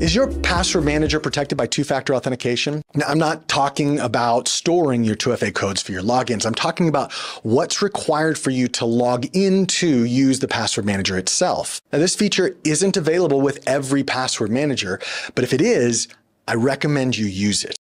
Is your password manager protected by two-factor authentication? Now, I'm not talking about storing your 2FA codes for your logins. I'm talking about what's required for you to log in to use the password manager itself. Now, this feature isn't available with every password manager, but if it is, I recommend you use it.